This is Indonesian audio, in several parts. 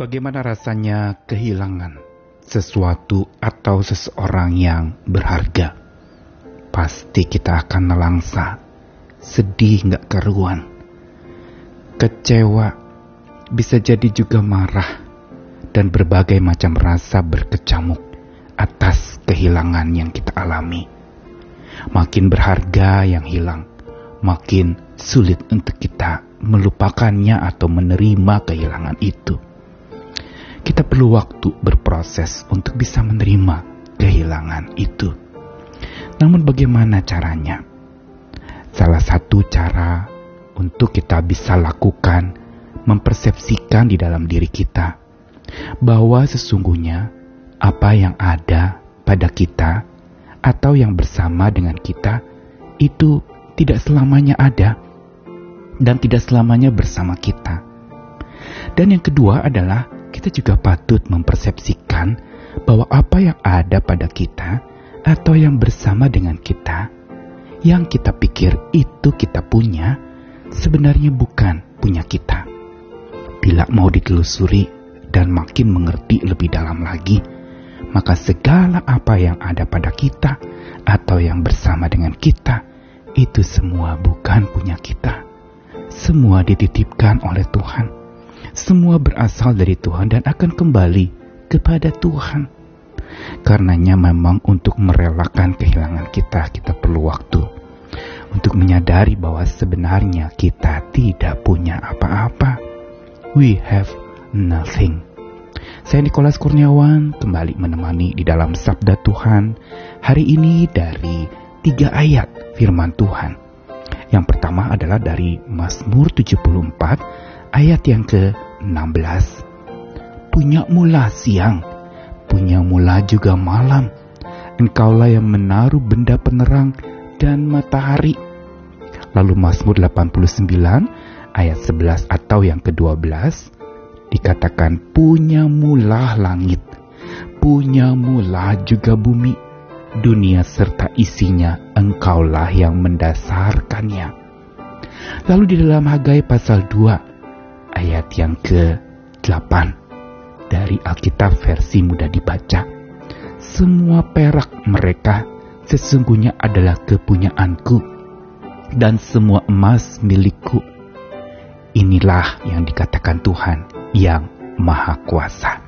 Bagaimana rasanya kehilangan sesuatu atau seseorang yang berharga? Pasti kita akan nelangsa, sedih nggak keruan, kecewa, bisa jadi juga marah, dan berbagai macam rasa berkecamuk atas kehilangan yang kita alami. Makin berharga yang hilang, makin sulit untuk kita melupakannya atau menerima kehilangan itu kita perlu waktu berproses untuk bisa menerima kehilangan itu. Namun, bagaimana caranya? Salah satu cara untuk kita bisa lakukan mempersepsikan di dalam diri kita bahwa sesungguhnya apa yang ada pada kita atau yang bersama dengan kita itu tidak selamanya ada dan tidak selamanya bersama kita. Dan yang kedua adalah kita juga patut mempersepsikan bahwa apa yang ada pada kita atau yang bersama dengan kita, yang kita pikir itu kita punya, sebenarnya bukan punya kita. Bila mau ditelusuri dan makin mengerti lebih dalam lagi, maka segala apa yang ada pada kita atau yang bersama dengan kita, itu semua bukan punya kita. Semua dititipkan oleh Tuhan semua berasal dari Tuhan dan akan kembali kepada Tuhan. Karenanya memang untuk merelakan kehilangan kita, kita perlu waktu. Untuk menyadari bahwa sebenarnya kita tidak punya apa-apa. We have nothing. Saya Nikolas Kurniawan kembali menemani di dalam Sabda Tuhan hari ini dari tiga ayat firman Tuhan. Yang pertama adalah dari Mazmur 74 ayat yang ke-16. Punya mula siang, punya mula juga malam. Engkaulah yang menaruh benda penerang dan matahari. Lalu Mazmur 89 ayat 11 atau yang ke-12 dikatakan punya mula langit, punya mula juga bumi, dunia serta isinya engkaulah yang mendasarkannya. Lalu di dalam Hagai pasal 2 ayat yang ke-8 dari Alkitab versi mudah dibaca. Semua perak mereka sesungguhnya adalah kepunyaanku dan semua emas milikku. Inilah yang dikatakan Tuhan yang Maha Kuasa.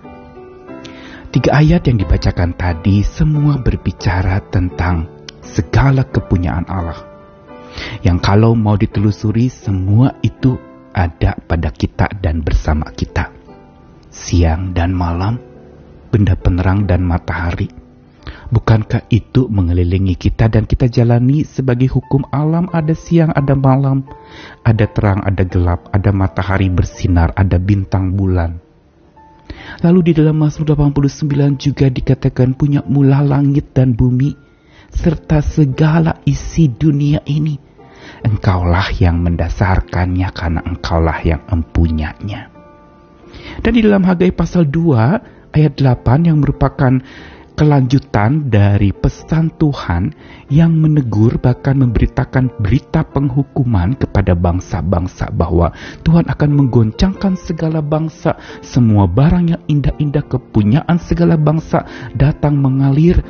Tiga ayat yang dibacakan tadi semua berbicara tentang segala kepunyaan Allah. Yang kalau mau ditelusuri semua itu ada pada kita dan bersama kita. Siang dan malam, benda penerang dan matahari. Bukankah itu mengelilingi kita dan kita jalani sebagai hukum alam ada siang, ada malam, ada terang, ada gelap, ada matahari bersinar, ada bintang bulan. Lalu di dalam Mazmur 89 juga dikatakan punya mula langit dan bumi serta segala isi dunia ini engkaulah yang mendasarkannya karena engkaulah yang empunyanya. Dan di dalam Hagai pasal 2 ayat 8 yang merupakan kelanjutan dari pesan Tuhan yang menegur bahkan memberitakan berita penghukuman kepada bangsa-bangsa bahwa Tuhan akan menggoncangkan segala bangsa, semua barang yang indah-indah kepunyaan segala bangsa datang mengalir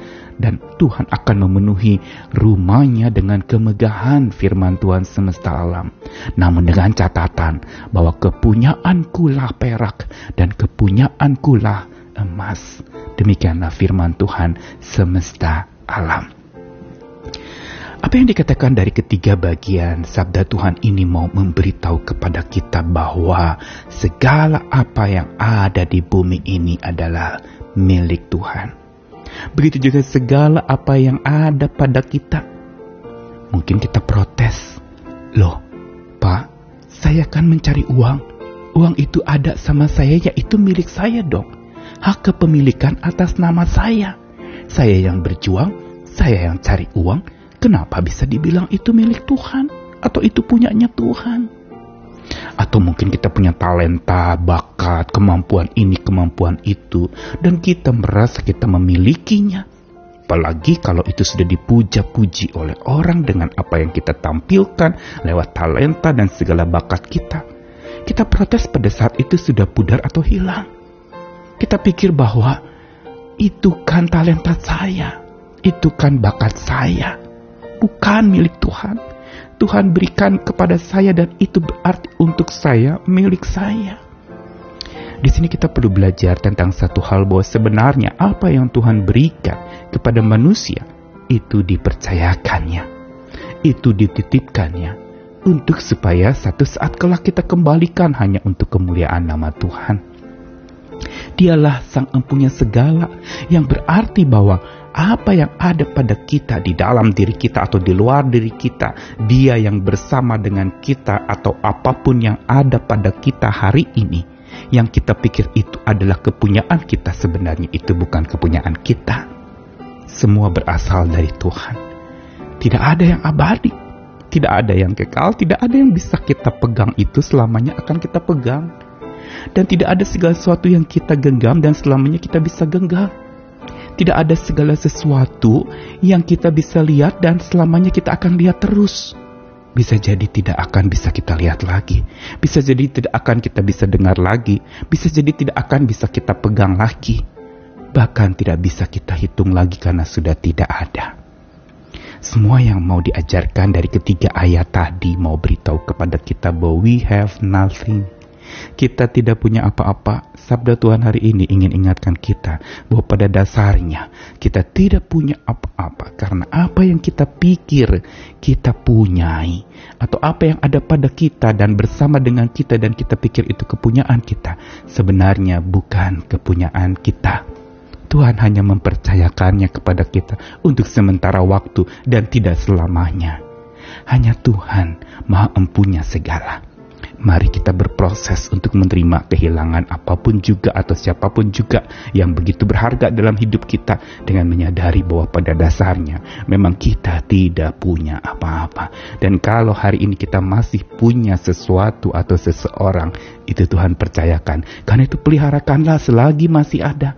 dan Tuhan akan memenuhi rumahnya dengan kemegahan firman Tuhan semesta alam. Namun dengan catatan bahwa kepunyaanku lah perak dan kepunyaanku lah emas. Demikianlah firman Tuhan semesta alam. Apa yang dikatakan dari ketiga bagian sabda Tuhan ini mau memberitahu kepada kita bahwa segala apa yang ada di bumi ini adalah milik Tuhan. Begitu juga segala apa yang ada pada kita. Mungkin kita protes. Loh, Pak, saya kan mencari uang. Uang itu ada sama saya, yaitu milik saya dong. Hak kepemilikan atas nama saya. Saya yang berjuang, saya yang cari uang. Kenapa bisa dibilang itu milik Tuhan? Atau itu punyanya Tuhan? Atau mungkin kita punya talenta, bakat, kemampuan ini, kemampuan itu, dan kita merasa kita memilikinya. Apalagi kalau itu sudah dipuja-puji oleh orang dengan apa yang kita tampilkan lewat talenta dan segala bakat kita. Kita protes pada saat itu sudah pudar atau hilang. Kita pikir bahwa itu kan talenta saya, itu kan bakat saya, bukan milik Tuhan. Tuhan berikan kepada saya dan itu berarti untuk saya, milik saya. Di sini kita perlu belajar tentang satu hal bahwa sebenarnya apa yang Tuhan berikan kepada manusia itu dipercayakannya, itu dititipkannya untuk supaya satu saat kelak kita kembalikan hanya untuk kemuliaan nama Tuhan. Dialah sang empunya segala yang berarti bahwa apa yang ada pada kita di dalam diri kita atau di luar diri kita, Dia yang bersama dengan kita atau apa pun yang ada pada kita hari ini, yang kita pikir itu adalah kepunyaan kita sebenarnya itu bukan kepunyaan kita. Semua berasal dari Tuhan. Tidak ada yang abadi, tidak ada yang kekal, tidak ada yang bisa kita pegang itu selamanya akan kita pegang. Dan tidak ada segala sesuatu yang kita genggam dan selamanya kita bisa genggam tidak ada segala sesuatu yang kita bisa lihat dan selamanya kita akan lihat terus. Bisa jadi tidak akan bisa kita lihat lagi. Bisa jadi tidak akan kita bisa dengar lagi. Bisa jadi tidak akan bisa kita pegang lagi. Bahkan tidak bisa kita hitung lagi karena sudah tidak ada. Semua yang mau diajarkan dari ketiga ayat tadi mau beritahu kepada kita bahwa we have nothing kita tidak punya apa-apa, sabda Tuhan hari ini ingin ingatkan kita bahwa pada dasarnya kita tidak punya apa-apa karena apa yang kita pikir kita punyai atau apa yang ada pada kita dan bersama dengan kita dan kita pikir itu kepunyaan kita sebenarnya bukan kepunyaan kita. Tuhan hanya mempercayakannya kepada kita untuk sementara waktu dan tidak selamanya. Hanya Tuhan Maha Empunya segala. Mari kita berproses untuk menerima kehilangan apa pun juga atau siapa pun juga yang begitu berharga dalam hidup kita dengan menyadari bahwa pada dasarnya memang kita tidak punya apa-apa. Dan kalau hari ini kita masih punya sesuatu atau seseorang, itu Tuhan percayakan. Karena itu peliharakanlah selagi masih ada.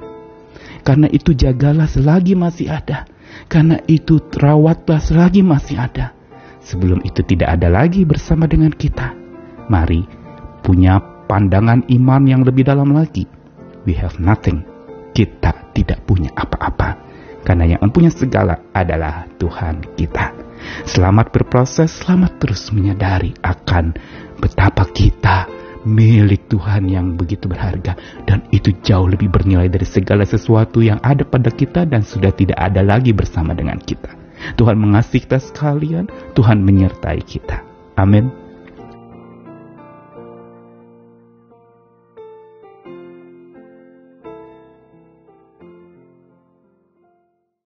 Karena itu jagalah selagi masih ada. Karena itu rawatlah selagi masih ada. Sebelum itu tidak ada lagi bersama dengan kita Mari punya pandangan iman yang lebih dalam lagi. We have nothing. Kita tidak punya apa-apa. Karena yang mempunyai segala adalah Tuhan kita. Selamat berproses, selamat terus menyadari akan betapa kita milik Tuhan yang begitu berharga dan itu jauh lebih bernilai dari segala sesuatu yang ada pada kita dan sudah tidak ada lagi bersama dengan kita. Tuhan mengasihi kita sekalian, Tuhan menyertai kita. Amin.